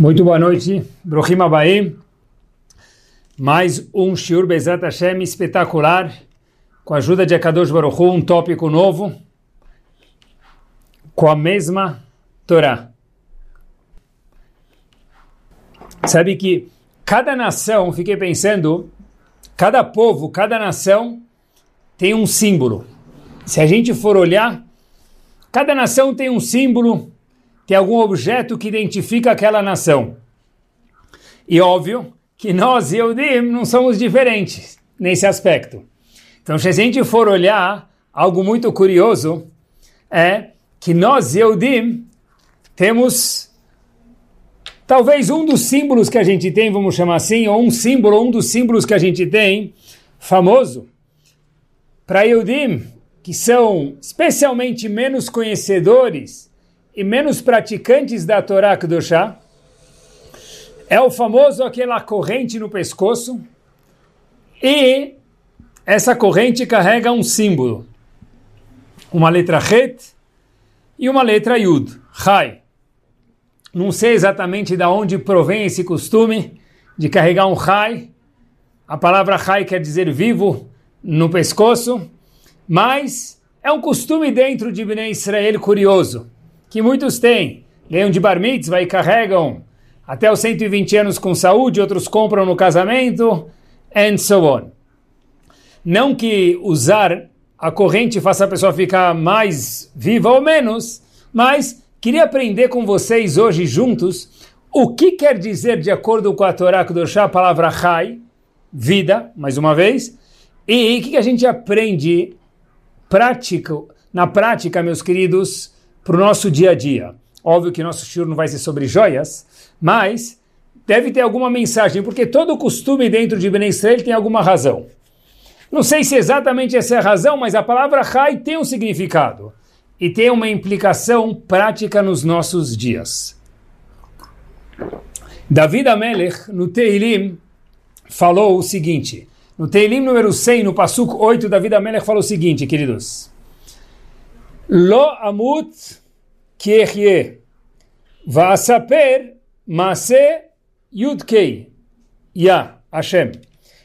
Muito boa noite, Brohim Abaim. Mais um Shiur Bezat Hashem espetacular, com a ajuda de Akadosh Baruch Hu, um tópico novo, com a mesma Torá. Sabe que cada nação, fiquei pensando, cada povo, cada nação tem um símbolo. Se a gente for olhar, cada nação tem um símbolo, tem algum objeto que identifica aquela nação. E óbvio que nós, Yehudim, não somos diferentes nesse aspecto. Então, se a gente for olhar, algo muito curioso é que nós, Yehudim, temos talvez um dos símbolos que a gente tem, vamos chamar assim, ou um símbolo, um dos símbolos que a gente tem, famoso, para Yehudim, que são especialmente menos conhecedores e menos praticantes da Torá Kedoshá, é o famoso aquela corrente no pescoço, e essa corrente carrega um símbolo, uma letra Het e uma letra Yud, Chai. Não sei exatamente de onde provém esse costume de carregar um Chai. A palavra Chai quer dizer vivo no pescoço, mas é um costume dentro de Bnei Israel curioso que muitos têm. Leiam de bar mitzvah e carregam até os 120 anos com saúde, outros compram no casamento, and so on. Não que usar a corrente faça a pessoa ficar mais viva ou menos, mas queria aprender com vocês hoje juntos o que quer dizer, de acordo com a Torá Kudoshá, a palavra Chai, vida, mais uma vez, e o que a gente aprende prático, na prática, meus queridos, para o nosso dia a dia. Óbvio que nosso shiur não vai ser sobre joias, mas deve ter alguma mensagem, porque todo costume dentro de Ben Israel tem alguma razão. Não sei se exatamente essa é a razão, mas a palavra Rai tem um significado e tem uma implicação prática nos nossos dias. David Amelech, no Teilim, falou o seguinte. No Teilim número 100, no Pasuk 8, David Amelech falou o seguinte, queridos. Lo amut kiechye va'asaper maase yudkei ya Hashem.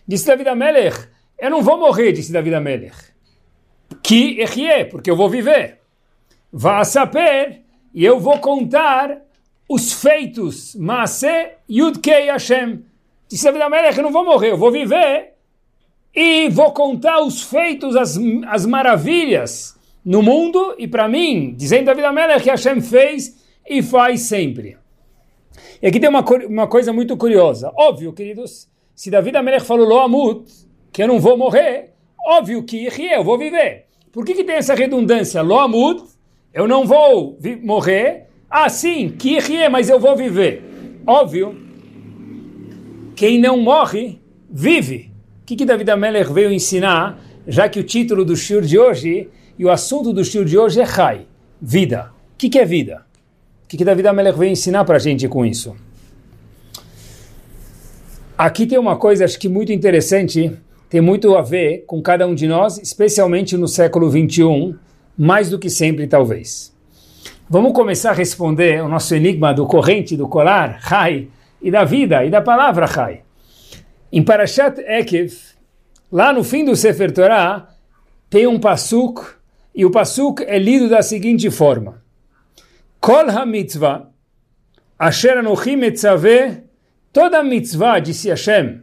Disse David Amelech, eu não vou morrer, disse David Amelech. Ki echye, porque eu vou viver. Va'asaper, e eu vou contar os feitos. Maase yudkei Hashem. Disse David Amelech, eu não vou morrer, eu vou viver e vou contar os feitos, as, as maravilhas no mundo e para mim, dizendo a vida Melech que Hashem fez e faz sempre. E aqui tem uma, uma coisa muito curiosa. Óbvio, queridos, se David Amelech falou Lo Amut, que eu não vou morrer, óbvio que eu vou viver. Por que, que tem essa redundância? Lo Amut, eu não vou morrer. Ah, sim, que mas eu vou viver. Óbvio, quem não morre, vive. O que, que David Amelech veio ensinar, já que o título do shur de hoje e o assunto do estilo de hoje é Rai, vida. O que, que é vida? O que, que David Amelech veio ensinar para a gente com isso? Aqui tem uma coisa, acho que muito interessante, tem muito a ver com cada um de nós, especialmente no século 21, mais do que sempre, talvez. Vamos começar a responder o nosso enigma do corrente, do colar, Rai, e da vida, e da palavra Rai. Em Parashat Ekev, lá no fim do Sefer Torah, tem um pasuk e o pasuk é lido da seguinte forma: Kol ha-mitzvah asher anochim etzaveh toda mitzvah, disse Hashem,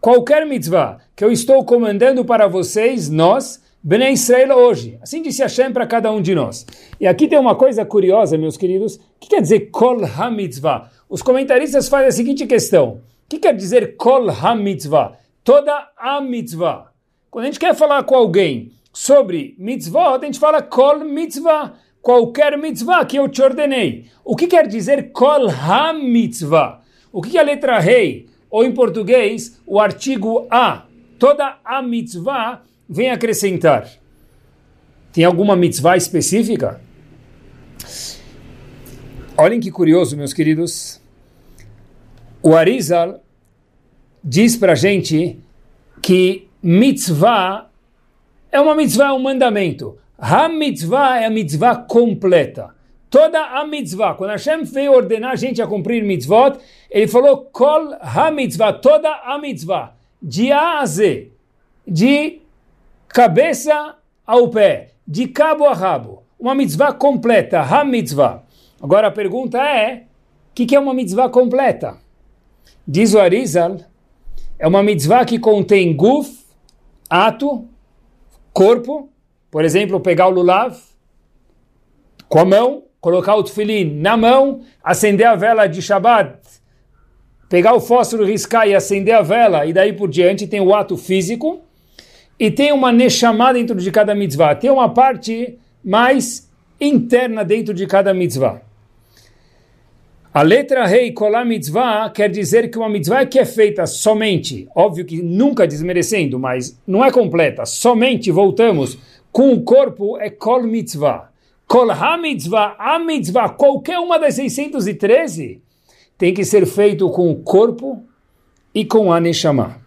qualquer mitzvah que eu estou comandando para vocês, nós, Bnei Israel hoje. Assim disse Hashem para cada um de nós. E aqui tem uma coisa curiosa, meus queridos. O que quer dizer Kol ha-mitzvah? Os comentaristas fazem a seguinte questão. O que quer dizer Kol ha-mitzvah? Toda a mitzvah. Quando a gente quer falar com alguém sobre mitzvot, a gente fala kol mitzvah, qualquer mitzvah que eu te ordenei. O que quer dizer kol ha-mitzvah? O que a letra rei? Ou em português, o artigo a. Toda a mitzvah vem acrescentar. Tem alguma mitzvah específica? Olhem que curioso, meus queridos. O Arizal diz para gente que mitzvah é uma mitzvah, é um mandamento. Ha mitzvah é a mitzvah completa. toda a mitzvah. Quando Hashem veio ordenar a gente a cumprir mitzvot, ele falou kol ha mitzvah, toda a mitzvah, de A a Z, de cabeça ao pé, de cabo a rabo. Uma mitzvah completa, ha mitzvah. Agora a pergunta é, o que, que é uma mitzvah completa? Diz o Arizal, é uma mitzvah que contém guf, ato, corpo, por exemplo, pegar o lulav com a mão, colocar o tefilim na mão, acender a vela de Shabbat, pegar o fósforo, riscar e acender a vela, e daí por diante tem o ato físico, e tem uma neshama dentro de cada mitzvah, tem uma parte mais interna dentro de cada mitzvah. A letra rei kolam mitzvah quer dizer que uma mitzvah que é feita somente, óbvio que nunca desmerecendo, mas não é completa, somente voltamos com o corpo é kol mitzvah. Kol ha mitzvah, a mitzvah, qualquer uma das 613 tem que ser feito com o corpo e com a neshama.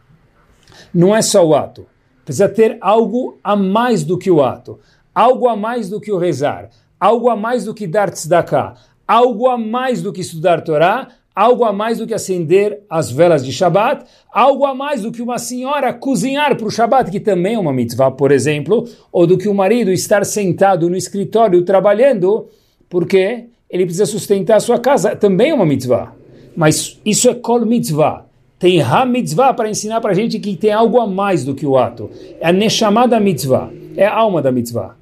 Não é só o ato. Precisa ter algo a mais do que o ato, algo a mais do que o rezar, algo a mais do que dar tzedakah, algo a mais do que estudar Torá, algo a mais do que acender as velas de Shabat, algo a mais do que uma senhora cozinhar para o Shabat, que também é uma mitzvah, por exemplo, ou do que o marido estar sentado no escritório trabalhando, porque ele precisa sustentar a sua casa, também é uma mitzvah. Mas isso é kol mitzvah. Tem ha mitzvah para ensinar para a gente que tem algo a mais do que o ato. É a neshama da mitzvah, é a alma da mitzvah.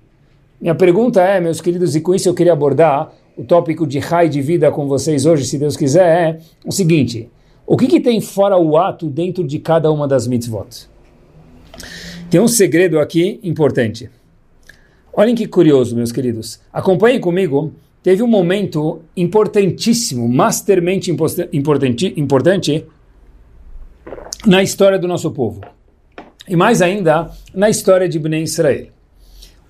Minha pergunta é, meus queridos, e com isso eu queria abordar o tópico de raio de vida com vocês hoje, se Deus quiser, é o seguinte: o que, que tem fora o ato dentro de cada uma das mitzvot? Tem um segredo aqui importante. Olhem que curioso, meus queridos. Acompanhem comigo. Teve um momento importantíssimo, mastermente importante, importante na história do nosso povo. E mais ainda, na história de Bnei Israel.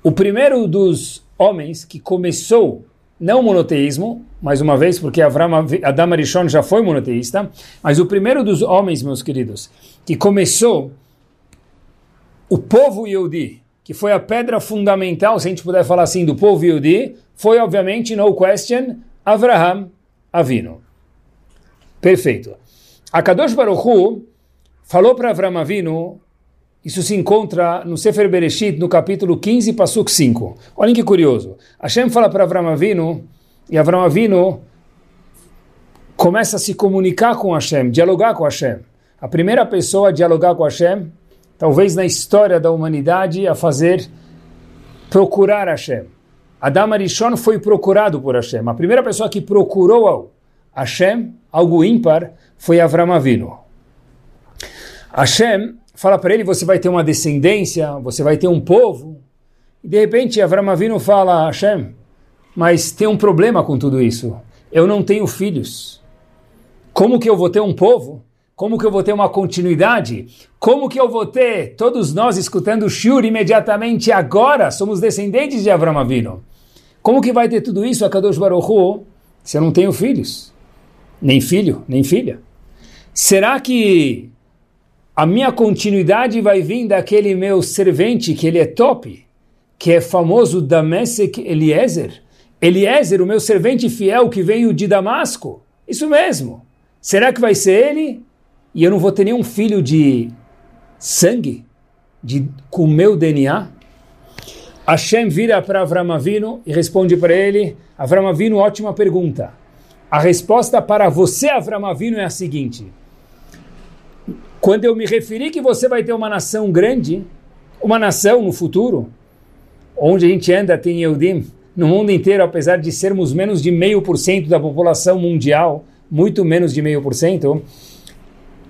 O primeiro dos homens que começou não monoteísmo, mais uma vez, porque Avram, Adam Arishon já foi monoteísta, mas o primeiro dos homens, meus queridos, que começou o povo Yehudi, que foi a pedra fundamental, se a gente puder falar assim, do povo Yehudi, foi, obviamente, no question, Avraham Avino. Perfeito. A Kadosh Baruch Hu falou para Avraham Avino isso se encontra no Sefer Bereshit, no capítulo 15, Pasuk 5. Olhem que curioso. Hashem fala para Avram Avinu, e Avram Avinu começa a se comunicar com Hashem, dialogar com Hashem. A primeira pessoa a dialogar com Hashem, talvez na história da humanidade, a fazer procurar Hashem. Adam Arishon foi procurado por Hashem. A primeira pessoa que procurou Hashem, algo ímpar, foi Avram Avinu. Hashem fala para ele, você vai ter uma descendência, você vai ter um povo. E de repente Avram Avinu fala, Hashem, mas tem um problema com tudo isso. Eu não tenho filhos. Como que eu vou ter um povo? Como que eu vou ter uma continuidade? Como que eu vou ter todos nós escutando Shur imediatamente agora? Somos descendentes de Avram Avinu. Como que vai ter tudo isso a Kadosh Baruch Hu, se eu não tenho filhos? Nem filho, nem filha. Será que a minha continuidade vai vir daquele meu servente, que ele é top, que é famoso Damesek Eliezer. Eliezer, o meu servente fiel que veio de Damasco. Isso mesmo. Será que vai ser ele? E eu não vou ter nenhum filho de sangue, de, com meu DNA? Hashem vira para Avram Avinu e responde para ele, Avram Avinu, ótima pergunta. A resposta para você, Avram Avinu, é a seguinte. Quando eu me referi que você vai ter uma nação grande, uma nação no futuro, onde a gente anda, tem Eudim, no mundo inteiro, apesar de sermos menos de meio por cento da população mundial, muito menos de meio por cento,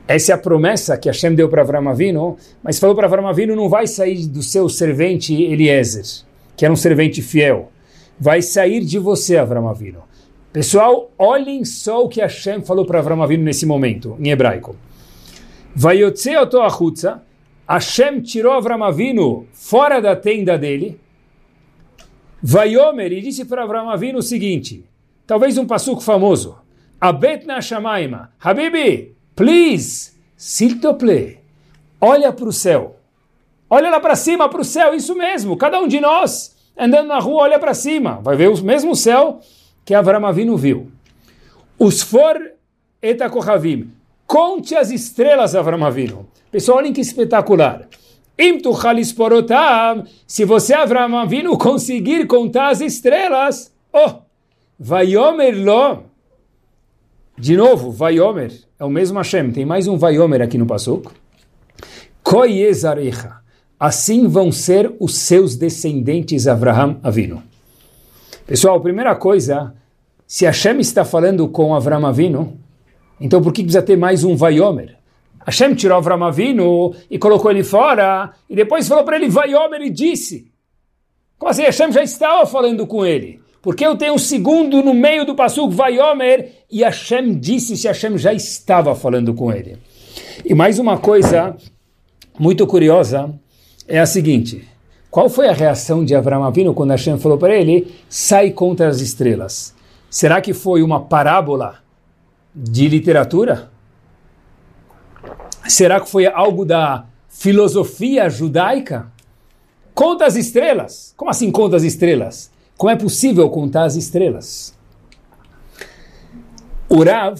essa é a promessa que Hashem deu para Avram Avinu, mas falou para Avram Avinu, não vai sair do seu servente Eliezer, que era um servente fiel, vai sair de você, Avram Avinu. Pessoal, olhem só o que Hashem falou para Avram Avinu nesse momento, em hebraico. Vayotze oto achutza, Hashem tirou Avram Avinu fora da tenda dele, Vayomer, e disse para Avram Avinu o seguinte, talvez um passuco famoso, Abet na Shamaima, Habibi, please, s'il te plaît, olha para o céu, olha lá para cima, para o céu, isso mesmo, cada um de nós, andando na rua, olha para cima, vai ver o mesmo céu que Avram Avinu viu. Os for etakohavim. Conte as estrelas, Avram Avinu. Pessoal, olhem que espetacular. Se você, Avram Avinu, conseguir contar as estrelas, oh, Vaiomer lo. De novo, Vaiomer. É o mesmo Hashem. Tem mais um Vaiomer aqui no Pasuk. Koyezarecha. Assim vão ser os seus descendentes, Avraham Avinu. Pessoal, primeira coisa, se Hashem está falando com Avraham Avinu, então por que precisa ter mais um Vaiomer? Hashem tirou Avraham Avinu e colocou ele fora, e depois falou para ele Vaiomer e disse. Como assim? Hashem já estava falando com ele. Porque eu tenho um segundo no meio do Passuk Vaiomer e Hashem disse se Hashem já estava falando com ele. E mais uma coisa muito curiosa é a seguinte: qual foi a reação de Avraham Avinu quando Hashem falou para ele, sai contra as estrelas? Será que foi uma parábola de literatura? Será que foi algo da filosofia judaica? Conta as estrelas. Como assim conta as estrelas? Como é possível contar as estrelas? O Rav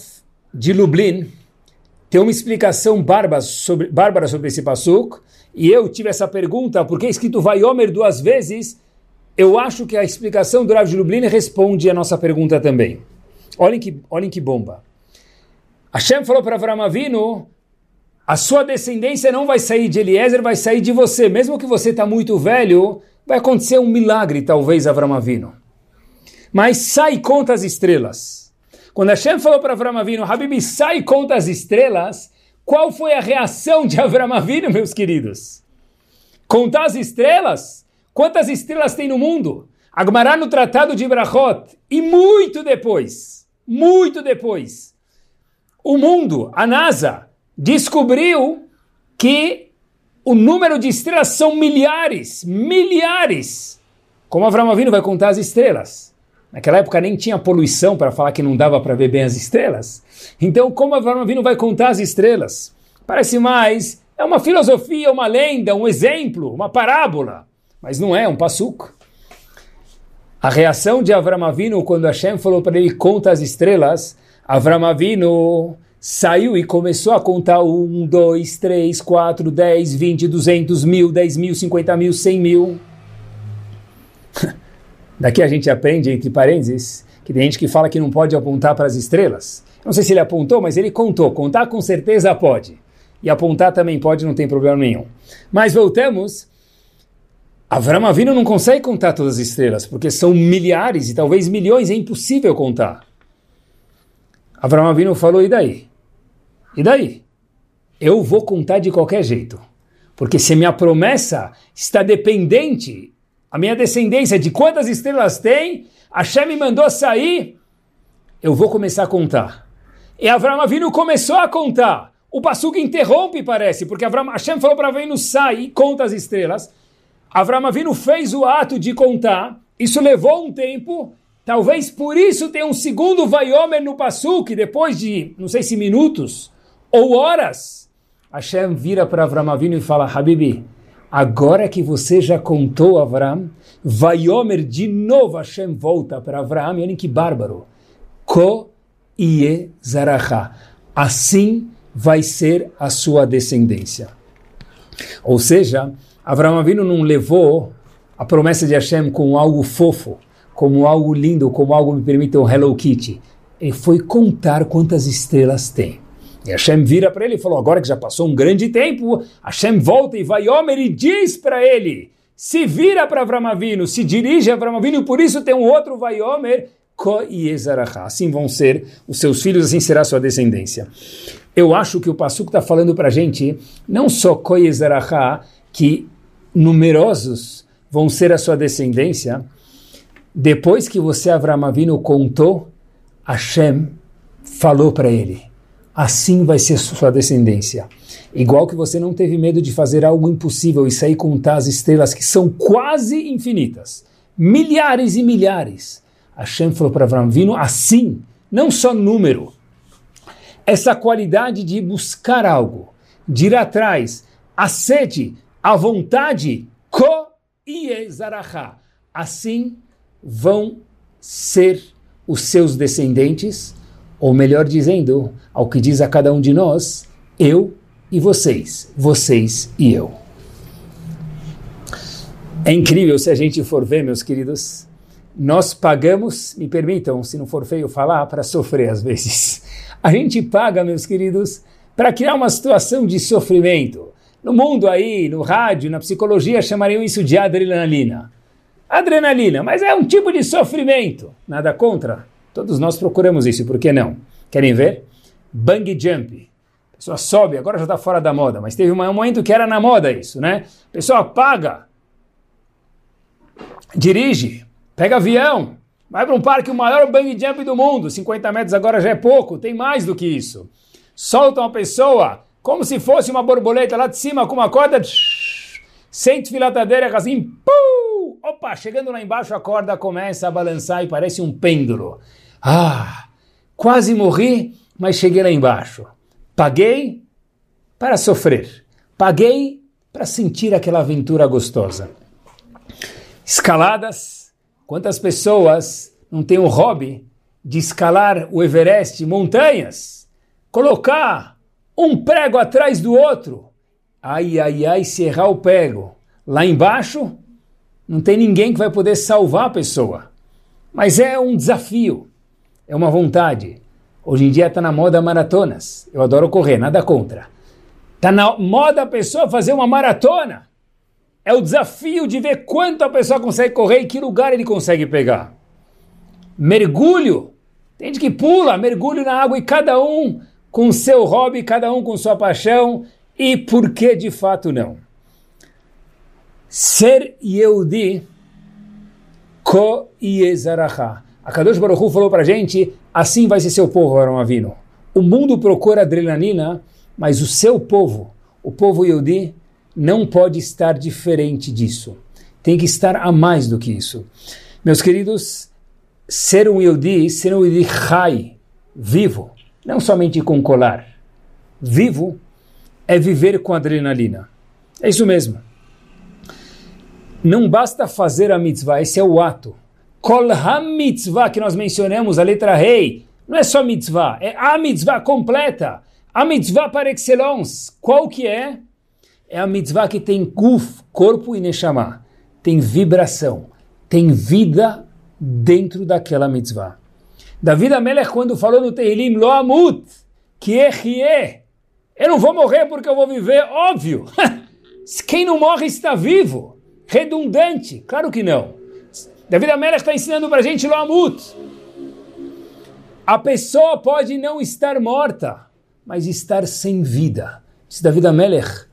de Lublin tem uma explicação bárbara sobre, bárbara sobre esse pasuk, e eu tive essa pergunta, porque é escrito Vaiomer duas vezes, eu acho que a explicação do Rav de Lublin responde a nossa pergunta também. Olhem que, olhem que bomba. Hashem falou para Avram Avinu, a sua descendência não vai sair de Eliezer, vai sair de você. Mesmo que você está muito velho, vai acontecer um milagre, talvez, Avram Avinu. Mas sai conta as estrelas. Quando Hashem falou para Avram Avinu, Habibi, sai conta as estrelas, qual foi a reação de Avram Avinu, meus queridos? Contar as estrelas? Quantas estrelas tem no mundo? Agmará no Tratado de Brachot. E muito depois, muito depois, o mundo, a NASA, descobriu que o número de estrelas são milhares, milhares. Como Avram Avinu vai contar as estrelas? Naquela época nem tinha poluição para falar que não dava para ver bem as estrelas. Então, como Avram Avinu vai contar as estrelas? Parece mais, é uma filosofia, uma lenda, um exemplo, uma parábola. Mas não é, é um passuco. A reação de Avram Avinu quando Hashem falou para ele conta as estrelas, Avram Avinu saiu e começou a contar um, dois, três, quatro, dez, vinte, duzentos mil, dez mil, cinquenta mil, cem mil. Daqui a gente aprende, entre parênteses, que tem gente que fala que não pode apontar para as estrelas. Não sei se ele apontou, mas ele contou. Contar com certeza pode. E apontar também pode, não tem problema nenhum. Mas voltamos. Avram Avinu não consegue contar todas as estrelas, porque são milhares e talvez milhões, é impossível contar. Avram Avinu falou, e daí? E daí? Eu vou contar de qualquer jeito. Porque se minha promessa está dependente, a minha descendência, de quantas estrelas tem, Hashem me mandou sair, eu vou começar a contar. E Avram Avinu começou a contar. O Passuca interrompe, parece, porque Avram, Hashem falou para Avinu, sai e conta as estrelas. Avram Avinu fez o ato de contar, isso levou um tempo, talvez por isso tem um segundo Vaiomer no Passuque, depois de, não sei se minutos, ou horas, Hashem vira para Avram Avinu e fala, Habibi, agora que você já contou Avram, Vaiomer de novo Hashem volta para Avram, e olhem que bárbaro, Ko Ie Zaraha, assim vai ser a sua descendência. Ou seja, Avram Avinu não levou a promessa de Hashem como algo fofo, como algo lindo, como algo me permite um Hello Kitty. Ele foi contar quantas estrelas tem. E Hashem vira para ele e falou: agora que já passou um grande tempo, Hashem volta e vai Homer e diz para ele: se vira para Avramavino, se dirige a Avramavino, por isso tem um outro vai Homer, Ko Assim vão ser os seus filhos, assim será sua descendência. Eu acho que o Passuco está falando para a gente, não só Ko que numerosos vão ser a sua descendência, depois que você, Avramavino, contou, Hashem falou para ele assim vai ser sua descendência. Igual que você não teve medo de fazer algo impossível e sair contar as estrelas que são quase infinitas, milhares e milhares. Hashem falou para Avram Vino assim, não só número, essa qualidade de buscar algo, de ir atrás, a sede, a vontade, ko e Assim vão ser os seus descendentes, ou melhor dizendo, ao que diz a cada um de nós, eu e vocês, vocês e eu. É incrível se a gente for ver, meus queridos, nós pagamos, me permitam, se não for feio falar, para sofrer às vezes. A gente paga, meus queridos, para criar uma situação de sofrimento. No mundo aí, no rádio, na psicologia, chamariam isso de adrenalina. Adrenalina, mas é um tipo de sofrimento. Nada contra. Todos nós procuramos isso, por que não? Querem ver? Bang jump. A pessoa sobe, agora já está fora da moda, mas teve um momento que era na moda isso, né? A pessoa paga, dirige, pega avião, vai para um parque, o maior bang jump do mundo, 50 metros agora já é pouco, tem mais do que isso. Solta uma pessoa como se fosse uma borboleta lá de cima com uma corda, sente filatadeira assim, pum! Opa, chegando lá embaixo a corda começa a balançar e parece um pêndulo. Ah, quase morri, mas cheguei lá embaixo. Paguei para sofrer. Paguei para sentir aquela aventura gostosa. Escaladas. Quantas pessoas não têm o hobby de escalar o Everest, montanhas? Colocar um prego atrás do outro. Ai, ai, ai, se errar o prego. Lá embaixo, não tem ninguém que vai poder salvar a pessoa. Mas é um desafio, é uma vontade. Hoje em dia está na moda maratonas. Eu adoro correr, nada contra. Está na moda a pessoa fazer uma maratona. É o desafio de ver quanto a pessoa consegue correr e que lugar ele consegue pegar. Mergulho. Tem gente que pula, mergulho na água e cada um com seu hobby, cada um com sua paixão, e por que de fato não? Ser Yehudi Ko Yezaraha. A Kadosh Baruch Hu falou para a gente, assim vai ser seu povo, Aram Avino. O mundo procura adrenalina, mas o seu povo, o povo Yehudi, não pode estar diferente disso. Tem que estar a mais do que isso. Meus queridos, ser um Yehudi, ser um Yehudi Chai, vivo, não somente com colar. Vivo é viver com adrenalina. É isso mesmo. Não basta fazer a mitzvah, esse é o ato. Kol mitzvah que nós mencionamos, a letra rei, não é só mitzvah, é a mitzvah completa. A mitzvah par excellence. Qual que é? É a mitzvah que tem kuf, corpo e neshama. Tem vibração, tem vida dentro daquela mitzvah. David Amelech, quando falou no Tehilim, Lo amut, que é Eu não vou morrer porque eu vou viver, óbvio. Quem não morre está vivo. Redundante, claro que não. David Amelech está ensinando para a gente Lo. A pessoa pode não estar morta, mas estar sem vida. Se David Amelech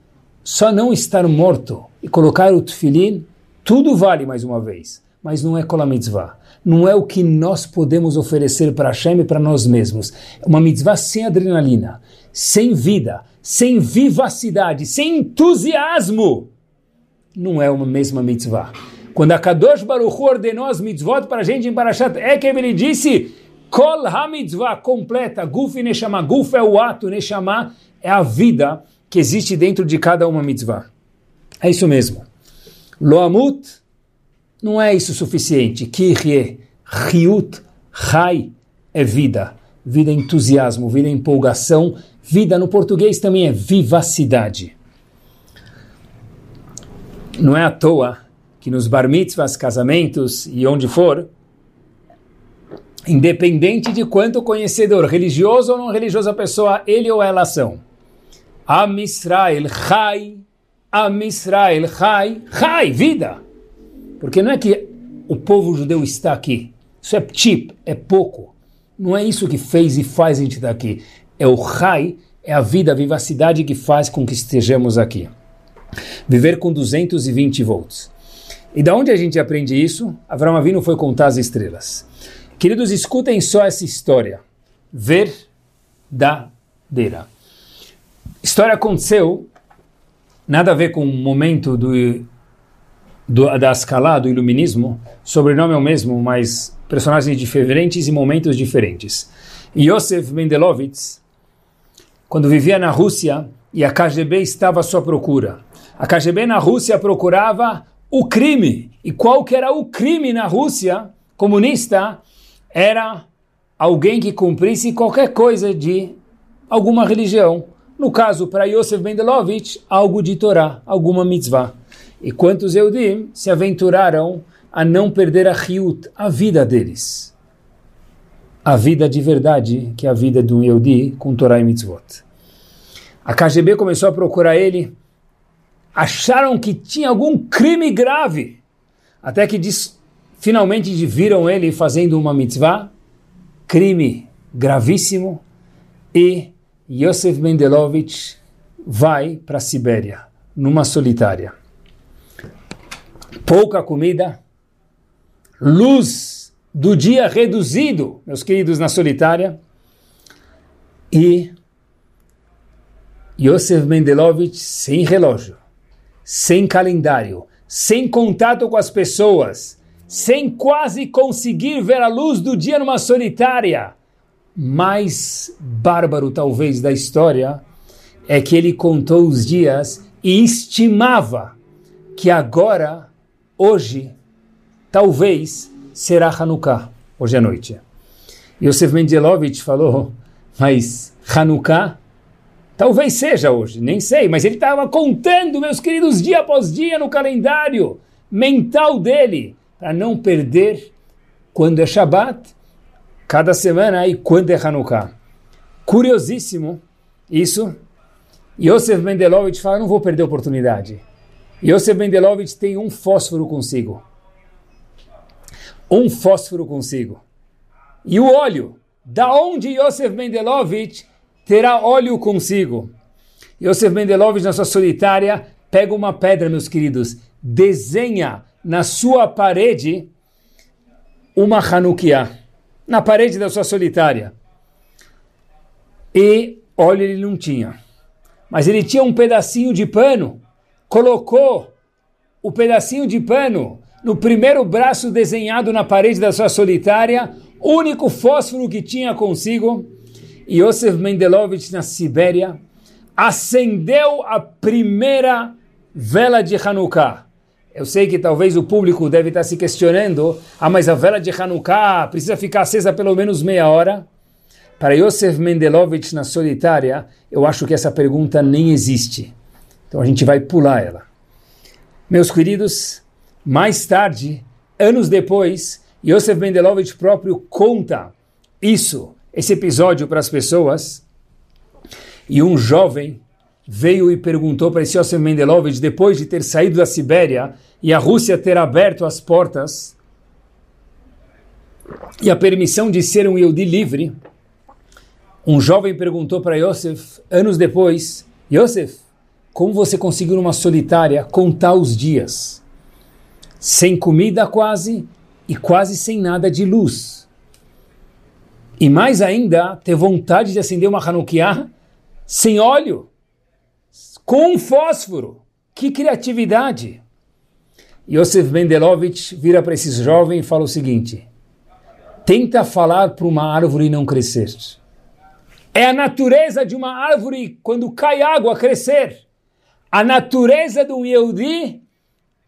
só não estar morto e colocar o tefilim, tudo vale mais uma vez, mas não é kol mitzvah não é o que nós podemos oferecer para Hashem e para nós mesmos. Uma mitzvah sem adrenalina, sem vida, sem vivacidade, sem entusiasmo. Não é uma mesma mitzvah. Quando a Kadosh Baruch ordenou as mitzvot para a gente em Parashat Ekev, ele disse Kol ha-mitzvah completa, Guf e Neshama. Guf é o ato, Neshama é a vida que existe dentro de cada uma mitzvah. É isso mesmo. Loamut não é isso suficiente. Kirye, Riut, Rai é vida. Vida é entusiasmo, vida é empolgação. Vida no português também é vivacidade. Não é à toa que nos bar mitzvahs, casamentos e onde for, independente de quanto conhecedor, religioso ou não religioso a pessoa, ele ou ela são. Am Israel, Chai, Am Israel, Chai, Chai, vida. Porque não é que o povo judeu está aqui. Isso é chip, é pouco. Não é isso que fez e faz a gente estar aqui. É o Rai, é a vida, a vivacidade que faz com que estejamos aqui. Viver com 220 volts. E da onde a gente aprende isso? Avram Avinu foi contar as estrelas. Queridos, escutem só essa história. Verdadeira. História aconteceu, nada a ver com o momento do do, da escala do iluminismo, sobrenome é o mesmo, mas personagens diferentes e momentos diferentes. Yosef Mendelovitz, quando vivia na Rússia e a KGB estava à sua procura. A KGB na Rússia procurava o crime. E qual que era o crime na Rússia comunista? era alguém que cumprisse qualquer coisa de alguma religião. No caso, para Yosef Mendelovich, algo de Torá, alguma mitzvah. E quantos Eudim se aventuraram a não perder a Hiut, a vida deles. A vida de verdade, que é a vida de um Yehudi com Torá e mitzvot. A KGB começou a procurar ele, acharam que tinha algum crime grave, até que diz, finalmente viram ele fazendo uma mitzvah, crime gravíssimo, e Yosef Mendelovich vai para a Sibéria, numa solitária. Pouca comida, luz do dia reduzido, meus queridos, na solitária, e Yosef Mendelovich sem relógio, sem calendário, sem contato com as pessoas, sem quase conseguir ver a luz do dia numa solitária, mais bárbaro, talvez, da história é que ele contou os dias e estimava que agora, hoje, talvez será Hanukkah, hoje à noite. Yosef Mendelovich falou, mas Hanukkah talvez seja hoje, nem sei, mas ele estava contando, meus queridos, dia após dia no calendário mental dele, para não perder quando é Shabat cada semana e quando é Hanukkah. Curiosíssimo isso. Yosef Mendelovich fala, não vou perder a oportunidade. Yosef Mendelovich tem um fósforo consigo. Um fósforo consigo. E o óleo. Da onde Yosef Mendelovich terá óleo consigo? Yosef Mendelovich, na sua solitária, pega uma pedra, meus queridos, desenha na sua parede uma Hanukkah na parede da sua solitária. E óleo ele não tinha. Mas ele tinha um pedacinho de pano, colocou o pedacinho de pano no primeiro braço desenhado na parede da sua solitária, único fósforo que tinha consigo. Yosef Mendelovich, na Sibéria, acendeu a primeira vela de Hanukkah. Eu sei que talvez o público deve estar se questionando, ah, mas a vela de Hanukkah precisa ficar acesa pelo menos meia hora? Para Yosef Mendelovich na solitária, eu acho que essa pergunta nem existe. Então a gente vai pular ela. Meus queridos, mais tarde, anos depois, Yosef Mendelovich próprio conta isso, esse episódio para as pessoas. E um jovem veio e perguntou para esse Yosef Mendelovich, depois de ter saído da Sibéria, e a Rússia ter aberto as portas e a permissão de ser um Yehudi livre, um jovem perguntou para Yosef, anos depois, Yosef, como você conseguiu numa solitária contar os dias? Sem comida quase e quase sem nada de luz. E mais ainda, ter vontade de acender uma Hanukkah sem óleo, com um fósforo. Que criatividade! Yosef Mendelovich vira para esse jovem e fala o seguinte: tenta falar para uma árvore não crescer. É a natureza de uma árvore, quando cai água, crescer. A natureza um Yehudi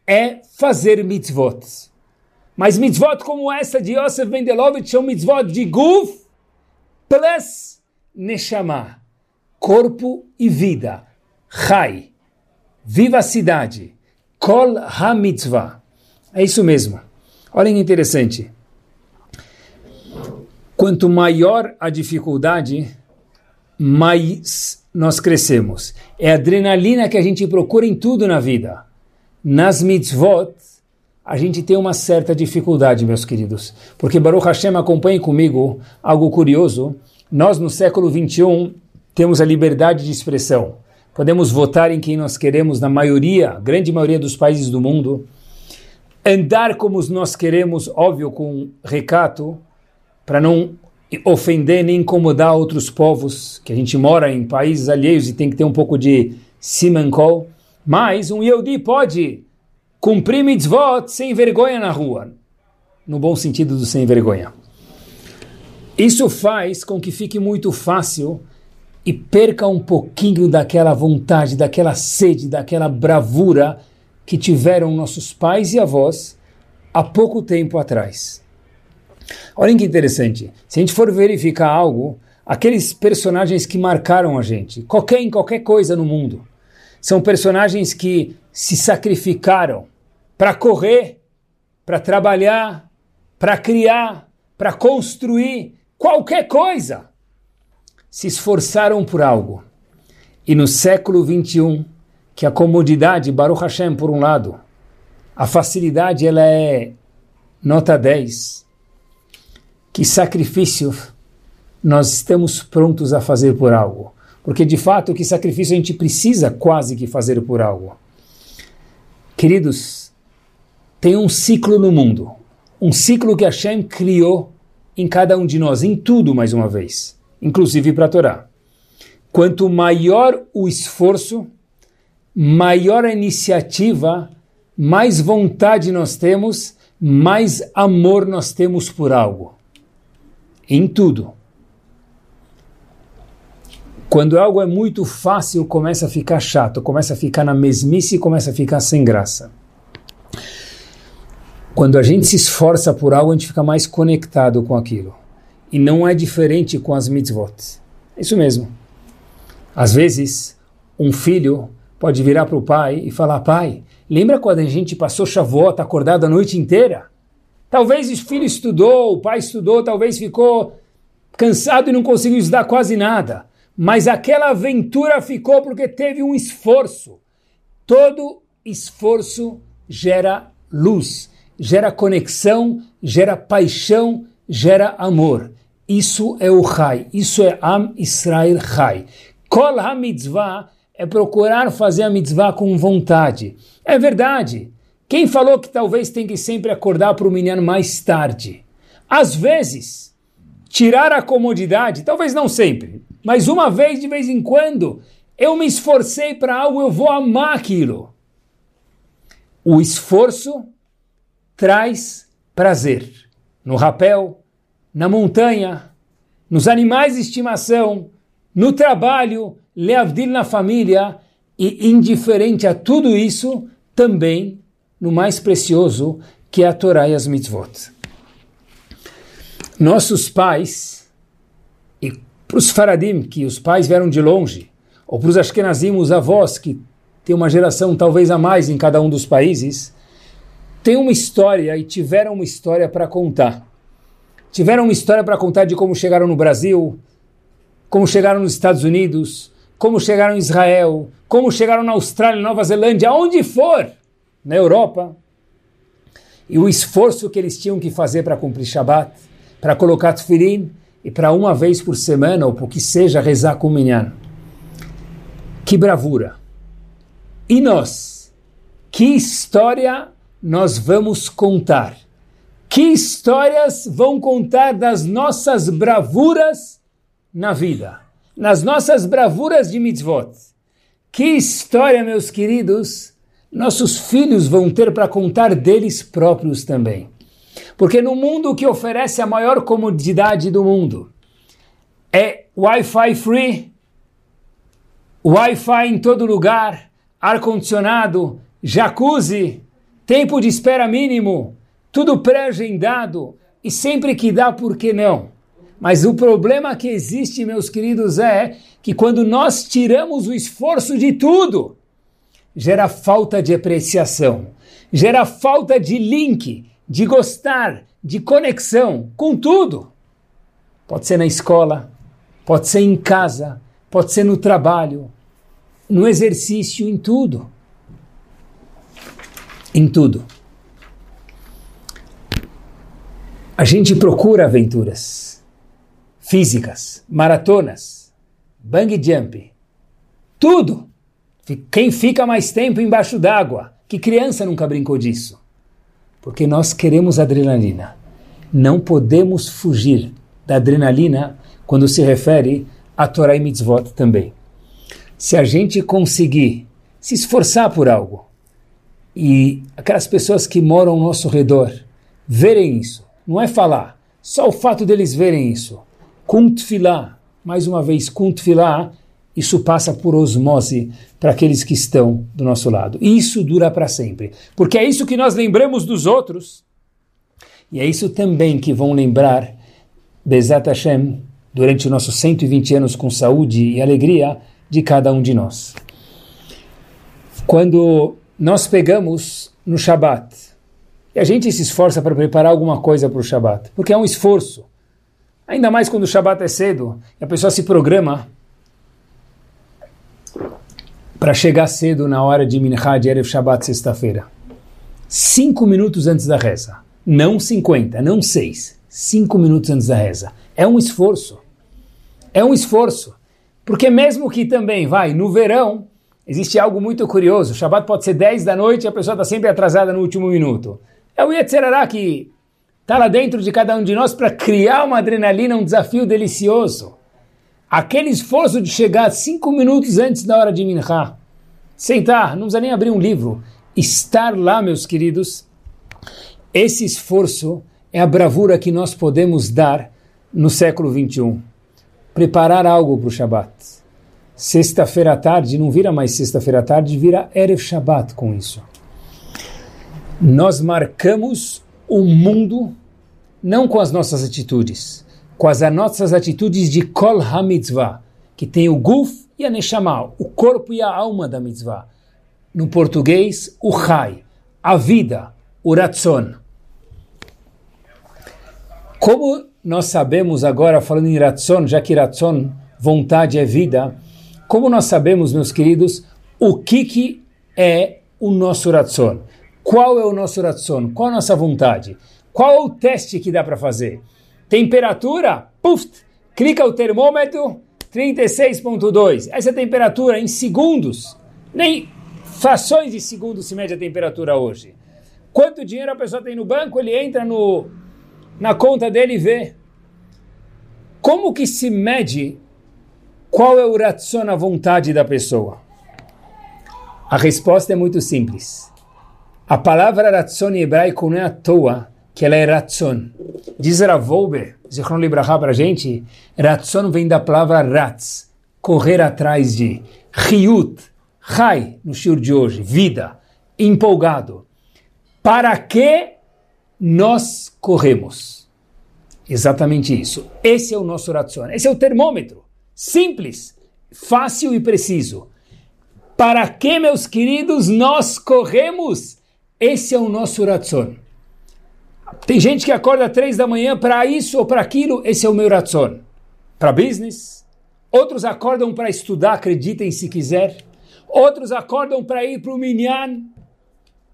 é fazer mitzvot. Mas mitzvot como essa de Yosef Mendelovich são mitzvot de Guf plus Neshama, corpo e vida. Chai, vivacidade. Kol ha-mitzvah. É isso mesmo. Olhem que interessante. Quanto maior a dificuldade, mais nós crescemos. É a adrenalina que a gente procura em tudo na vida. Nas mitzvot, a gente tem uma certa dificuldade, meus queridos. Porque Baruch Hashem, acompanhe comigo algo curioso. Nós, no século 21, temos a liberdade de expressão podemos votar em quem nós queremos na maioria, grande maioria dos países do mundo, andar como nós queremos, óbvio, com recato, para não ofender nem incomodar outros povos, que a gente mora em países alheios e tem que ter um pouco de simancol, mas um Yehudi pode cumprir mitzvot sem vergonha na rua, no bom sentido do sem vergonha. Isso faz com que fique muito fácil e perca um pouquinho daquela vontade, daquela sede, daquela bravura que tiveram nossos pais e avós há pouco tempo atrás. Olhem que interessante. Se a gente for verificar algo, aqueles personagens que marcaram a gente, qualquer em qualquer coisa no mundo, são personagens que se sacrificaram para correr, para trabalhar, para criar, para construir qualquer coisa. Se esforçaram por algo. E no século 21, que a comodidade, Baruch Hashem, por um lado, a facilidade ela é nota 10. Que sacrifício nós estamos prontos a fazer por algo. Porque de fato, que sacrifício a gente precisa quase que fazer por algo. Queridos, tem um ciclo no mundo. Um ciclo que Hashem criou em cada um de nós, em tudo mais uma vez, inclusive para a Torá. Quanto maior o esforço, maior a iniciativa, mais vontade nós temos, mais amor nós temos por algo. Em tudo. Quando algo é muito fácil, começa a ficar chato, começa a ficar na mesmice e começa a ficar sem graça. Quando a gente se esforça por algo, a gente fica mais conectado com aquilo. E não é diferente com as mitzvot. É isso mesmo. Às vezes, um filho pode virar para o pai e falar: Pai, lembra quando a gente passou Shavuot acordado a noite inteira? Talvez o filho estudou, o pai estudou, talvez ficou cansado e não conseguiu estudar quase nada. Mas aquela aventura ficou porque teve um esforço. Todo esforço gera luz, gera conexão, gera paixão, gera amor. Isso é o Chai, isso é Am Israel Chai. Kol HaMitzvah é procurar fazer a mitzvah com vontade. É verdade. Quem falou que talvez tem que sempre acordar para o menino mais tarde? Às vezes, tirar a comodidade, talvez não sempre, mas uma vez de vez em quando, eu me esforcei para algo, eu vou amar aquilo. O esforço traz prazer. No rapel, na montanha, nos animais de estimação, no trabalho, leavdil na família e indiferente a tudo isso, também no mais precioso que é a Torá e as mitzvot. Nossos pais, e para os faradim, que os pais vieram de longe, ou para os ashkenazim, os avós, que tem uma geração talvez a mais em cada um dos países, tem uma história e tiveram uma história para contar. Tiveram uma história para contar de como chegaram no Brasil, como chegaram nos Estados Unidos, como chegaram em Israel, como chegaram na Austrália, Nova Zelândia, aonde for, na Europa. E o esforço que eles tinham que fazer para cumprir Shabat, para colocar tefilim e para uma vez por semana, ou por que seja, rezar com o minyan. Que bravura! E nós? Que história nós vamos contar? Que histórias vão contar das nossas bravuras na vida, nas nossas bravuras de mitzvot. Que história, meus queridos, nossos filhos vão ter para contar deles próprios também. Porque no mundo que oferece a maior comodidade do mundo é Wi-Fi free, Wi-Fi em todo lugar, ar-condicionado, jacuzzi, tempo de espera mínimo, tudo pré-agendado e sempre que dá, por que não? Mas o problema que existe, meus queridos, é que quando nós tiramos o esforço de tudo, gera falta de apreciação, gera falta de link, de gostar, de conexão com tudo. Pode ser na escola, pode ser em casa, pode ser no trabalho, no exercício, em tudo. Em tudo. A gente procura aventuras físicas, maratonas, bang jump, tudo. Quem fica mais tempo embaixo d'água? Que criança nunca brincou disso? Porque nós queremos adrenalina. Não podemos fugir da adrenalina quando se refere a Torah e Mitzvot também. Se a gente conseguir se esforçar por algo e aquelas pessoas que moram ao nosso redor verem isso, não é falar, só o fato deles verem isso, com mais uma vez, com isso passa por osmose para aqueles que estão do nosso lado. E isso dura para sempre. Porque é isso que nós lembramos dos outros, E é isso também que vão lembrar Bezat Hashem durante os nossos 120 anos com saúde e alegria de cada um de nós. Quando nós pegamos no Shabat, e a gente se esforça para preparar alguma coisa para o Shabat, porque é um esforço. Ainda mais quando o Shabat é cedo, e a pessoa se programa para chegar cedo na hora de Minchá de Erev Shabbat, sexta-feira. Cinco minutos antes da reza. Não 50, não seis. Cinco minutos antes da reza. É um esforço. É um esforço. Porque mesmo que também, vai, no verão, existe algo muito curioso. O Shabbat pode ser 10 da noite e a pessoa está sempre atrasada no último minuto. É o Yetzerará que está lá dentro de cada um de nós para criar uma adrenalina, um desafio delicioso. Aquele esforço de chegar cinco minutos antes da hora de Minha, sentar, não precisa nem abrir um livro, estar lá, meus queridos, esse esforço é a bravura que nós podemos dar no século 21. Preparar algo para o Shabat. Sexta-feira à tarde, não vira mais sexta-feira à tarde, vira Erev Shabat com isso. Nós marcamos o mundo não com as nossas atitudes, com as nossas atitudes de Kol HaMitzvah, que tem o Guf e a Neshama, o corpo e a alma da mitzvah. No português, o Chai, a vida, o Ratzon. Como nós sabemos agora, falando em Ratzon, já que Ratzon, vontade é vida, como nós sabemos, meus queridos, o que, que é o nosso Ratzon? Qual é o nosso Ratzon? Qual a nossa vontade? Qual o teste que dá para fazer? Temperatura, puf, clica o termômetro, 36.2. Essa é temperatura em segundos. Nem frações de segundos se mede a temperatura hoje. Quanto dinheiro a pessoa tem no banco, ele entra no, na conta dele e vê. Como que se mede qual é o ratson, a vontade da pessoa? A resposta é muito simples. A palavra ratson em hebraico não é à toa que ela é Ratson. Diz Ravolbe, Zichron Libraha para a gente, Ratson vem da palavra Ratz, correr atrás de, Riut, Rai, no shur de hoje, vida, empolgado. Para que nós corremos? Exatamente isso. Esse é o nosso Ratson, esse é o termômetro. Simples, fácil e preciso. Para que, meus queridos, nós corremos? Esse é o nosso Ratson. Tem gente que acorda três da manhã para isso ou para aquilo, esse é o meu ratzon. Para business. Outros acordam para estudar, acreditem se quiser. Outros acordam para ir para o minyan.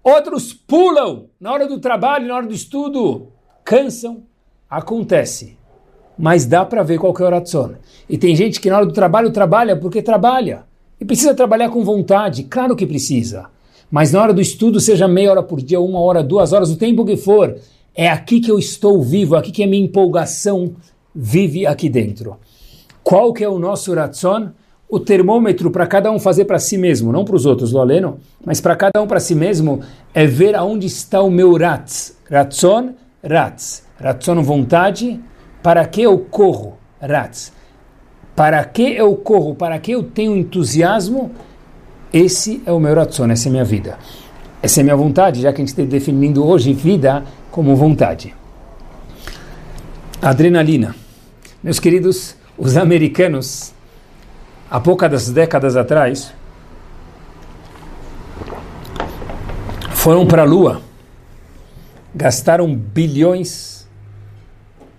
Outros pulam na hora do trabalho, na hora do estudo. Cansam. Acontece. Mas dá para ver qual que é o ratzon. E tem gente que na hora do trabalho trabalha porque trabalha. E precisa trabalhar com vontade. Claro que precisa. Mas na hora do estudo, seja meia hora por dia, uma hora, duas horas, o tempo que for, é aqui que eu estou vivo, aqui que a minha empolgação vive aqui dentro. Qual que é o nosso ratzon? O termômetro para cada um fazer para si mesmo, não para os outros, lo aleno, mas para cada um para si mesmo, é ver aonde está o meu ratz. Ratzon, ratz. Ratzon, vontade. Para que eu corro? Ratz. Para que eu corro? Para que eu tenho entusiasmo? Esse é o meu ratzon, essa é a minha vida. Essa é a minha vontade, já que a gente está definindo hoje vida como vontade. Adrenalina. Meus queridos, os americanos, há poucas décadas atrás, foram para a Lua, gastaram bilhões,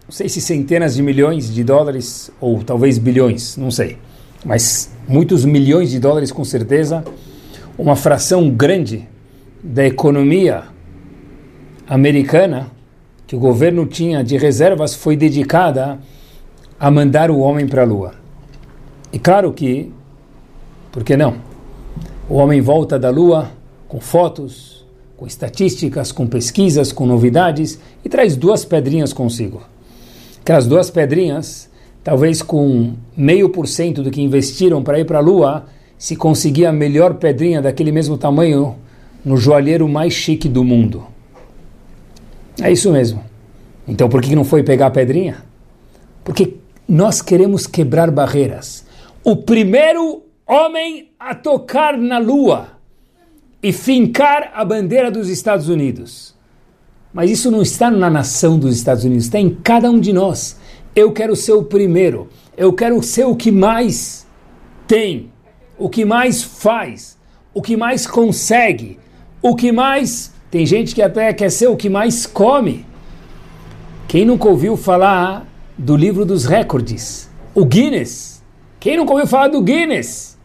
não sei se centenas de milhões de dólares, ou talvez bilhões, não sei, mas muitos milhões de dólares com certeza, uma fração grande da economia americana que o governo tinha de reservas foi dedicada a mandar o homem para a Lua. E claro que, por que não? O homem volta da Lua com fotos, com estatísticas, com pesquisas, com novidades e traz duas pedrinhas consigo. Aquelas duas pedrinhas, talvez com meio por cento do que investiram para ir para a Lua, se conseguir a melhor pedrinha daquele mesmo tamanho no joalheiro mais chique do mundo. É isso mesmo. Então por que não foi pegar a pedrinha? Porque nós queremos quebrar barreiras. O primeiro homem a tocar na lua e fincar a bandeira dos Estados Unidos. Mas isso não está na nação dos Estados Unidos, está em cada um de nós. Eu quero ser o primeiro, eu quero ser o que mais tem, o que mais faz, o que mais consegue, o que mais. Tem gente que até quer ser o que mais come. Quem nunca ouviu falar do livro dos recordes? O Guinness. Quem nunca ouviu falar do Guinness?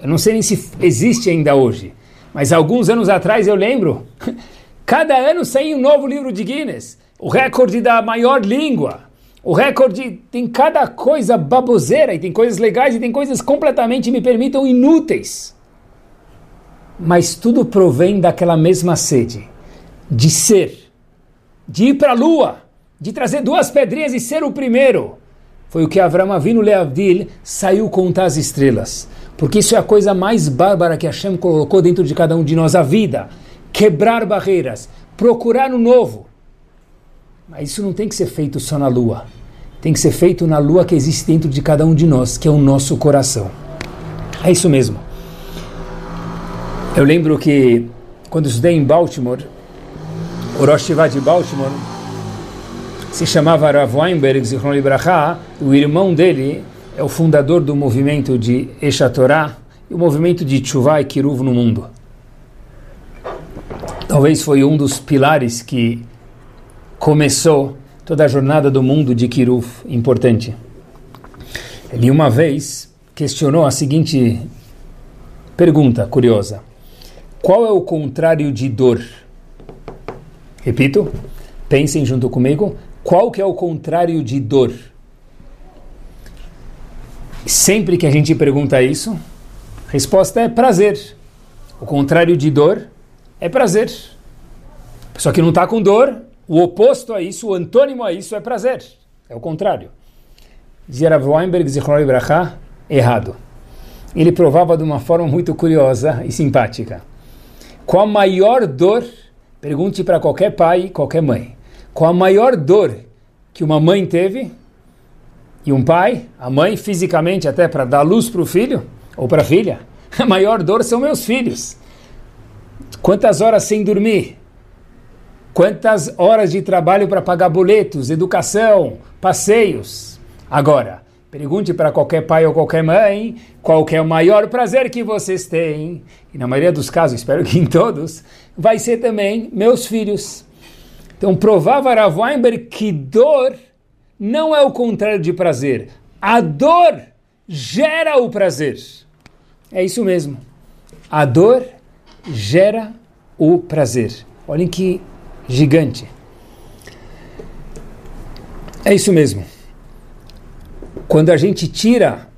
Eu não sei nem se existe ainda hoje, mas alguns anos atrás eu lembro. Cada ano sai um novo livro de Guinness. O recorde da maior língua. O recorde tem cada coisa baboseira e tem coisas legais e tem coisas completamente, me permitam, inúteis. Mas tudo provém daquela mesma sede de ser, de ir para a lua, de trazer duas pedrinhas e ser o primeiro. Foi o que Avram Avinu Leavdil saiu contar as estrelas. Porque isso é a coisa mais bárbara que Hashem colocou dentro de cada um de nós, a vida. Quebrar barreiras, procurar o novo. Mas isso não tem que ser feito só na lua. Tem que ser feito na lua que existe dentro de cada um de nós, que é o nosso coração. É isso mesmo. Eu lembro que quando estudei em Baltimore, o Rosh de Baltimore, se chamava Rav Weinberg Zichron Libraha, o irmão dele é o fundador do movimento de Esha Torah e o movimento de Tshuva e Kiruv no mundo. Talvez foi um dos pilares que começou toda a jornada do mundo de Kiruv importante. Ele uma vez questionou a seguinte pergunta curiosa: Qual é o contrário de dor? Repito, pensem junto comigo, qual que é o contrário de dor? Sempre que a gente pergunta isso, a resposta é prazer. O contrário de dor é prazer. Só que não está com dor, o oposto a isso, o antônimo a isso é prazer. É o contrário. Dizia Weinberg, Zichron Ibrahá, errado. Ele provava de uma forma muito curiosa e simpática. Qual a maior dor, pergunte para qualquer pai, qualquer mãe, qual a maior dor que uma mãe teve e um pai, a mãe fisicamente até para dar luz para o filho ou para a filha, a maior dor são meus filhos. Quantas horas sem dormir? Quantas horas de trabalho para pagar boletos, educação, passeios? Agora, pergunte para qualquer pai ou qualquer mãe qual é o maior prazer que vocês têm. E na maioria dos casos, espero que em todos, vai ser também meus filhos. Então, provava Rav Weinberg que dor não é o contrário de prazer. A dor gera o prazer. É isso mesmo. A dor gera o prazer. Olhem que gigante. É isso mesmo. Quando a gente tira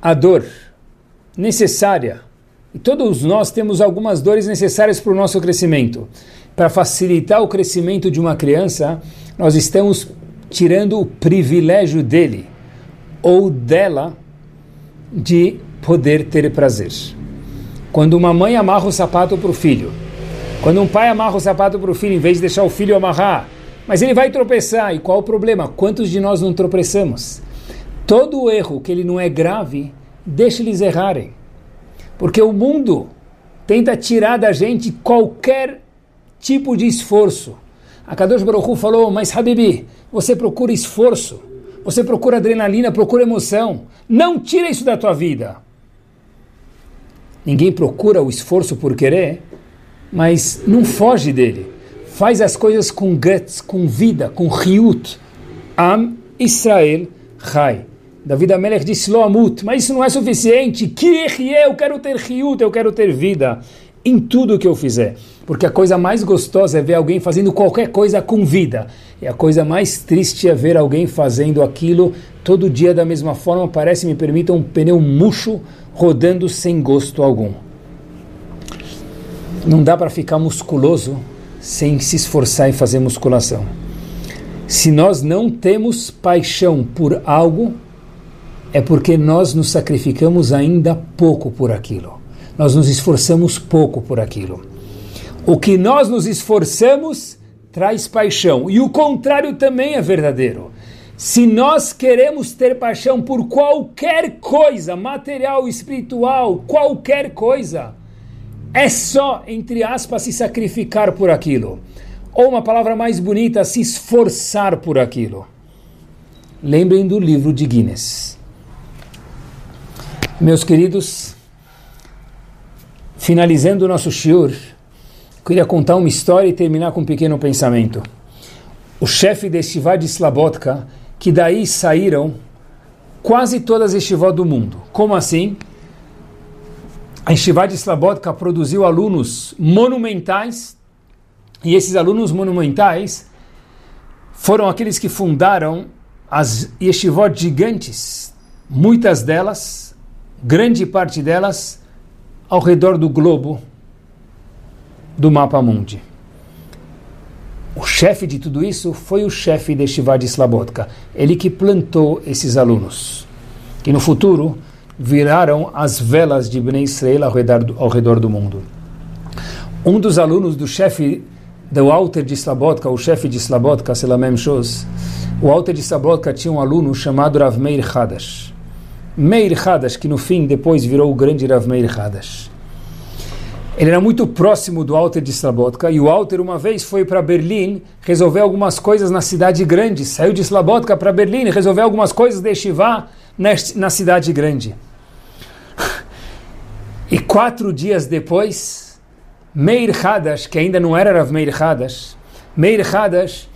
a dor necessária, e todos nós temos algumas dores necessárias para o nosso crescimento. Para facilitar o crescimento de uma criança, nós estamos tirando o privilégio dele ou dela de poder ter prazer. Quando uma mãe amarra o sapato para o filho, quando um pai amarra o sapato para o filho, em vez de deixar o filho amarrar, mas ele vai tropeçar, e qual o problema? Quantos de nós não tropeçamos? Todo erro que ele não é grave, deixe eles errarem. Porque o mundo tenta tirar da gente qualquer tipo de esforço. A Kadosh Baruch Hu falou, mas Habibi, você procura esforço, você procura adrenalina, procura emoção. Não tira isso da tua vida. Ninguém procura o esforço por querer, mas não foge dele. Faz as coisas com guts, com vida, com riut. Am Israel Chai. David Amelech disse Loamut, mas isso não é suficiente. Que eu quero ter riut, eu quero ter vida em tudo que eu fizer. Porque a coisa mais gostosa é ver alguém fazendo qualquer coisa com vida. E a coisa mais triste é ver alguém fazendo aquilo todo dia da mesma forma, parece, me permita, um pneu murcho rodando sem gosto algum. Não dá para ficar musculoso sem se esforçar em fazer musculação. Se nós não temos paixão por algo, é porque nós nos sacrificamos ainda pouco por aquilo. Nós nos esforçamos pouco por aquilo. O que nós nos esforçamos traz paixão. E o contrário também é verdadeiro. Se nós queremos ter paixão por qualquer coisa, material, espiritual, qualquer coisa, é só, entre aspas, se sacrificar por aquilo. ou uma palavra mais bonita, se esforçar por aquilo. Lembrem do livro de Guinness. Meus queridos, finalizando o nosso shiur, queria contar uma história e terminar com um pequeno pensamento. O chefe de Shivad Slabotka, que daí saíram quase todas as Shivot do mundo. Como assim? A Shivad Slabotka produziu alunos monumentais e esses alunos monumentais foram aqueles que fundaram as yeshivot gigantes, muitas delas, grande parte delas, ao redor do globo do mapa mundi. O chefe de tudo isso foi o chefe de Shivad Slabotka, ele que plantou esses alunos, que no futuro viraram as velas de Bnei Israel ao redor do, ao redor do mundo. Um dos alunos do chefe do Walter de Slabotka, o chefe de Slabotka, Selamem Shos, o Walter de Slabotka tinha um aluno chamado Rav Meir Hadash. Meir Hadash, que no fim depois virou o grande Rav Meir Hadash. Ele era muito próximo do Walter de Slabotka e o Walter uma vez foi para Berlim resolver algumas coisas na cidade grande. Saiu de Slabotka para Berlim resolveu algumas coisas de Shivá na cidade grande. E quatro dias depois, Meir Hadash, que ainda não era Rav Meir Hadash, Meir Hadash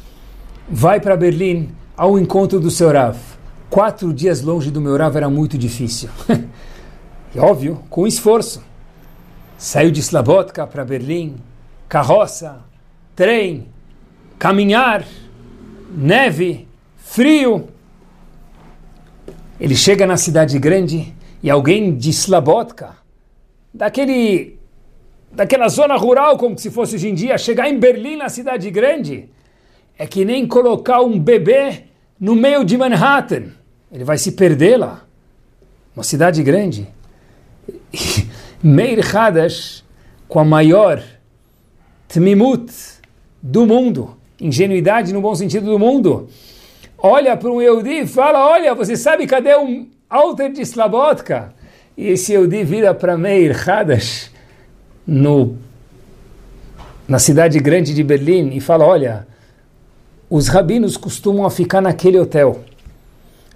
vai para Berlim ao encontro do seu Rav. Quatro dias longe do meu Rav era muito difícil. e óbvio, com esforço. Saiu de Slabotka para Berlim, carroça, trem, caminhar, neve, frio. Ele chega na cidade grande e alguém de Slabotka, daquele daquela zona rural, como se fosse hoje em dia, chegar em Berlim, na cidade grande, é que nem colocar um bebê no meio de Manhattan. Ele vai se perder lá. Uma cidade grande. Meir Hadash, com a maior tmimut do mundo, ingenuidade no bom sentido do mundo, olha para um Yehudi e fala, olha, você sabe cadê um altar de Slabotka? E esse Yehudi vira para Meir Hadash no, na cidade grande de Berlim e fala: Olha, os rabinos costumam ficar naquele hotel.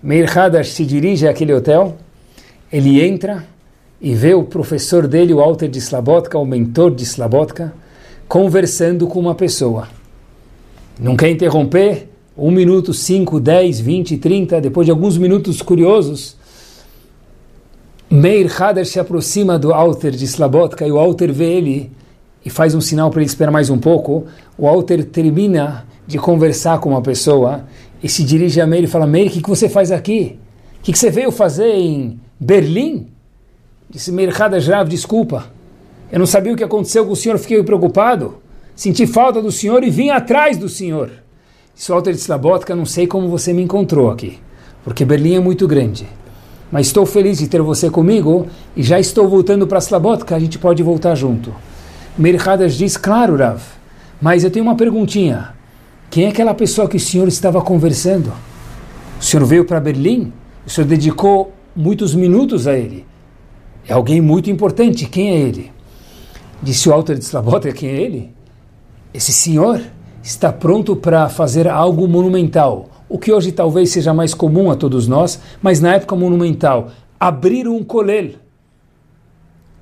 Meir Hadash se dirige àquele hotel, ele entra e vê o professor dele, o Alter de Slabotka, o mentor de Slabotka, conversando com uma pessoa. Não quer interromper? Um minuto, cinco, dez, vinte, trinta, depois de alguns minutos curiosos, Meir Hader se aproxima do Alter de Slabotka e o Alter vê ele e faz um sinal para ele esperar mais um pouco. O Alter termina de conversar com uma pessoa e se dirige a Meir e fala: Meir, o que, que você faz aqui? O que, que você veio fazer em Berlim? Disse Meir Hader, Rav, desculpa. Eu não sabia o que aconteceu com o senhor, fiquei preocupado. Senti falta do senhor e vim atrás do senhor. Disse o Alter de Slabotka, não sei como você me encontrou aqui, porque Berlim é muito grande mas estou feliz de ter você comigo e já estou voltando para Slabotka, a gente pode voltar junto. Merhadas diz, claro, Rav, mas eu tenho uma perguntinha. Quem é aquela pessoa que o senhor estava conversando? O senhor veio para Berlim? O senhor dedicou muitos minutos a ele. É alguém muito importante. Quem é ele? Disse o autor de Slabotka, quem é ele? Esse senhor está pronto para fazer algo monumental o que hoje talvez seja mais comum a todos nós, mas na época monumental, abrir um colel.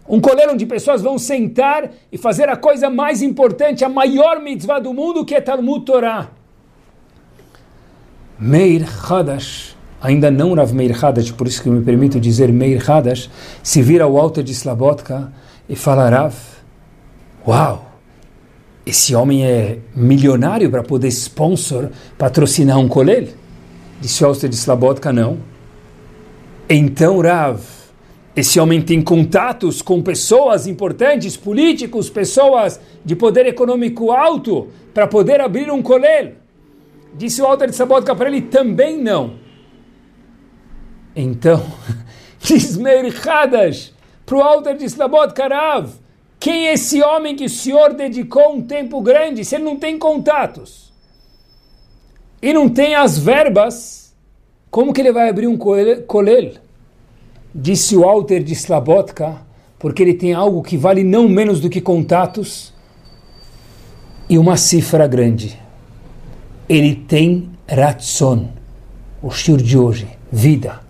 Um colel onde pessoas vão sentar e fazer a coisa mais importante, a maior mitzvah do mundo, que é Talmud Torah. Meir Hadash, ainda não Rav Meir Hadash, por isso que me permito dizer Meir Hadash, se vira ao alto de Slabotka e fala Rav, uau, esse homem é milionário para poder sponsor, patrocinar um colel? Disse Oster de Slabotka, não. Então, Rav, esse homem tem contatos com pessoas importantes, políticos, pessoas de poder econômico alto, para poder abrir um colel? Disse o Alter de Slabotka para ele, também não. Então, diz Meir Hadash para o Alter de Slabotka, Rav, quem é esse homem que o Senhor dedicou um tempo grande, se ele não tem contatos e não tem as verbas, como que ele vai abrir um colel? Disse o Alter de Slabotka, porque ele tem algo que vale não menos do que contatos. e uma cifra grande. Ele tem ratson, o shur de hoje, vida.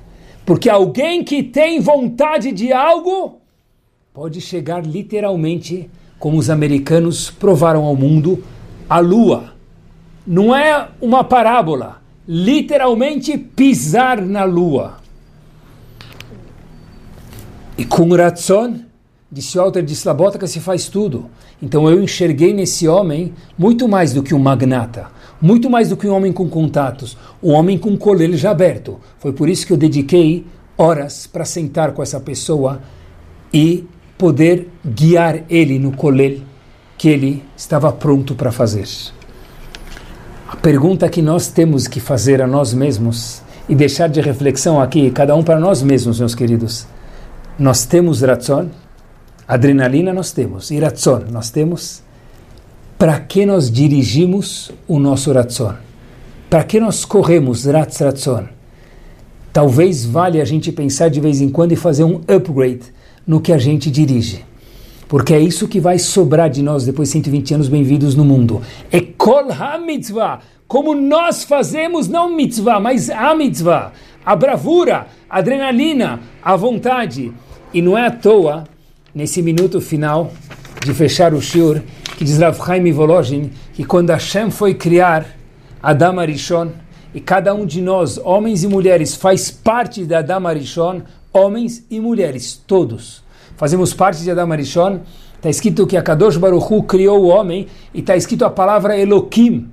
Porque alguém que tem vontade de algo pode chegar literalmente, como os americanos provaram ao mundo, à lua. Não é uma parábola, literalmente pisar na lua. E com Ratson, disse Walter de Slabotaka, se faz tudo. Então eu enxerguei nesse homem muito mais do que um magnata, muito mais do que um homem com contatos, um homem com colher já aberto. Foi por isso que eu dediquei horas para sentar com essa pessoa e poder guiar ele no colher que ele estava pronto para fazer. A pergunta que nós temos que fazer a nós mesmos e deixar de reflexão aqui, cada um para nós mesmos, meus queridos. Nós temos ratzon, adrenalina nós temos, e ratzon nós temos. Para que nós dirigimos o nosso ratzon? Para que nós corremos ratz ratzon? Talvez valha a gente pensar de vez em quando e fazer um upgrade no que a gente dirige. Porque é isso que vai sobrar de nós depois de 120 anos bem-vindos no mundo. É kol ha-mitzvah, como nós fazemos, não mitzvah, mas a mitzvah, a bravura, a adrenalina, a vontade. E não é à toa, nesse minuto final de fechar o shiur, que diz Rav Chaim Volozhin, que quando Hashem foi criar Adam Arishon, e cada um de nós, homens e mulheres, faz parte da Adam Arishon, homens e mulheres, todos fazemos parte de Adam Arishon, está escrito que a Kadosh Baruch Hu criou o homem e está escrito a palavra Elohim.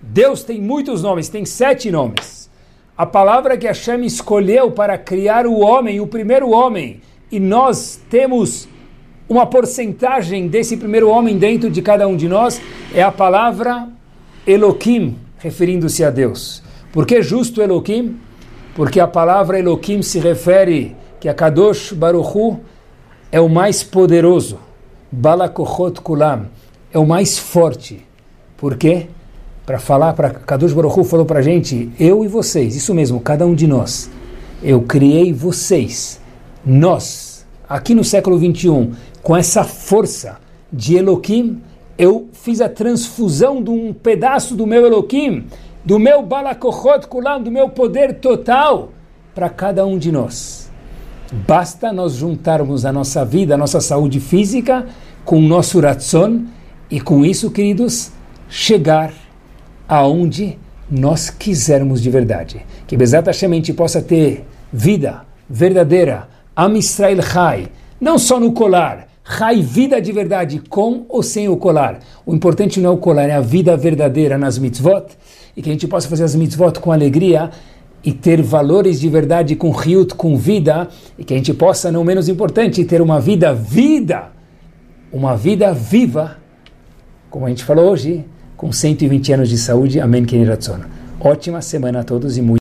Deus tem muitos nomes, tem sete nomes. A palavra que Hashem escolheu para criar o homem, o primeiro homem, e nós temos uma porcentagem desse primeiro homem dentro de cada um de nós, é a palavra Elohim, referindo-se a Deus. Por que justo Elohim? Porque a palavra Elohim se refere que a Kadosh Baruch Hu é o mais poderoso. Balakochot Kulam é o mais forte. Por quê? Para falar, para Kadosh Baruch Hu falou para a gente, eu e vocês, isso mesmo, cada um de nós. Eu criei vocês, nós, aqui no século 21, com essa força de Elohim, eu fiz a transfusão de um pedaço do meu Elohim, do meu Balakochot Kulam, do meu poder total, para cada um de nós. Basta nós juntarmos a nossa vida, a nossa saúde física com o nosso ratzon e com isso, queridos, chegar aonde nós quisermos de verdade. Que Bezat a possa ter vida verdadeira, Am Israel Chai, não só no colar, Chai, vida de verdade, com ou sem o colar. O importante não é o colar, é a vida verdadeira nas mitzvot, e que a gente possa fazer as mitzvot com alegria, e ter valores de verdade com riut, com vida, e que a gente possa, não menos importante, ter uma vida vida, uma vida viva, como a gente falou hoje, com 120 anos de saúde. Amém, Keniratzon. Ótima semana a todos e muito